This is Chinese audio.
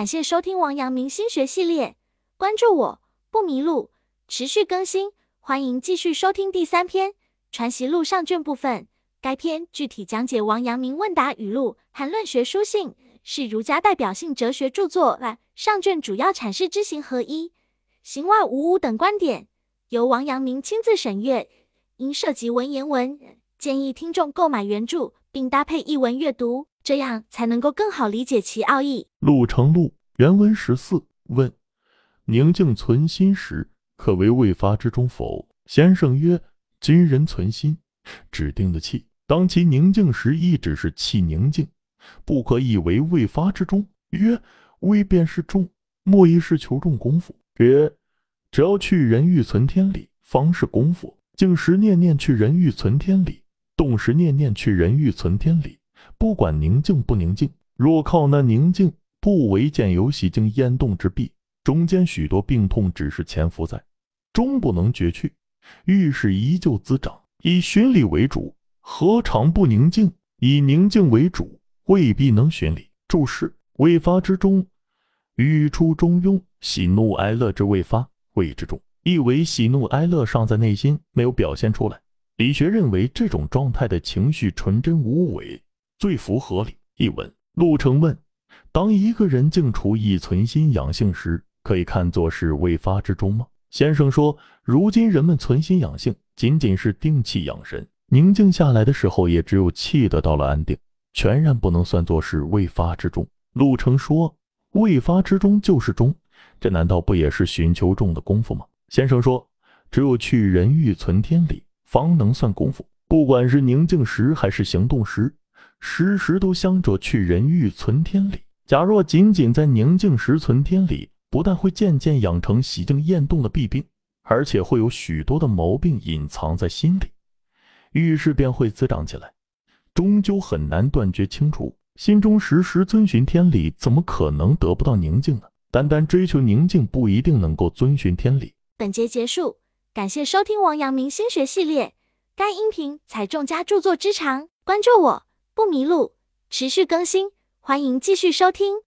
感谢收听王阳明心学系列，关注我不迷路，持续更新，欢迎继续收听第三篇《传习录》上卷部分。该篇具体讲解王阳明问答语录和论学书信，是儒家代表性哲学著作。上卷主要阐释知行合一、行外无物等观点，由王阳明亲自审阅，因涉及文言文，建议听众购买原著并搭配译文阅读。这样才能够更好理解其奥义。陆成录原文十四问：宁静存心时，可为未发之中否？先生曰：今人存心，指定的气，当其宁静时，亦只是气宁静，不可以为未发之中。曰：未便是中，莫亦是求众功夫？曰：只要去人欲存天理，方是功夫。静时念念去人欲存天理，动时念念去人欲存天理。不管宁静不宁静，若靠那宁静，不为见有喜静焉动之弊，中间许多病痛只是潜伏在，终不能绝去。遇事依旧滋长，以循理为主，何尝不宁静？以宁静为主，未必能循理。注释：未发之中，语出中庸，喜怒哀乐之未发，谓之中。意为喜怒哀乐尚在内心，没有表现出来。理学认为这种状态的情绪纯真无伪。最符合理。译文：陆成问：当一个人静处一存心养性时，可以看作是未发之中吗？先生说：如今人们存心养性，仅仅是定气养神，宁静下来的时候，也只有气得到了安定，全然不能算作是未发之中。陆成说：未发之中就是中，这难道不也是寻求中的功夫吗？先生说：只有去人欲存天理，方能算功夫。不管是宁静时还是行动时。时时都想着去人欲存天理。假若仅仅在宁静时存天理，不但会渐渐养成喜静厌动的弊病，而且会有许多的毛病隐藏在心里，遇事便会滋长起来，终究很难断绝清除。心中时时遵循天理，怎么可能得不到宁静呢？单单追求宁静，不一定能够遵循天理。本节结束，感谢收听王阳明心学系列。该音频采众家著作之长，关注我。不迷路，持续更新，欢迎继续收听。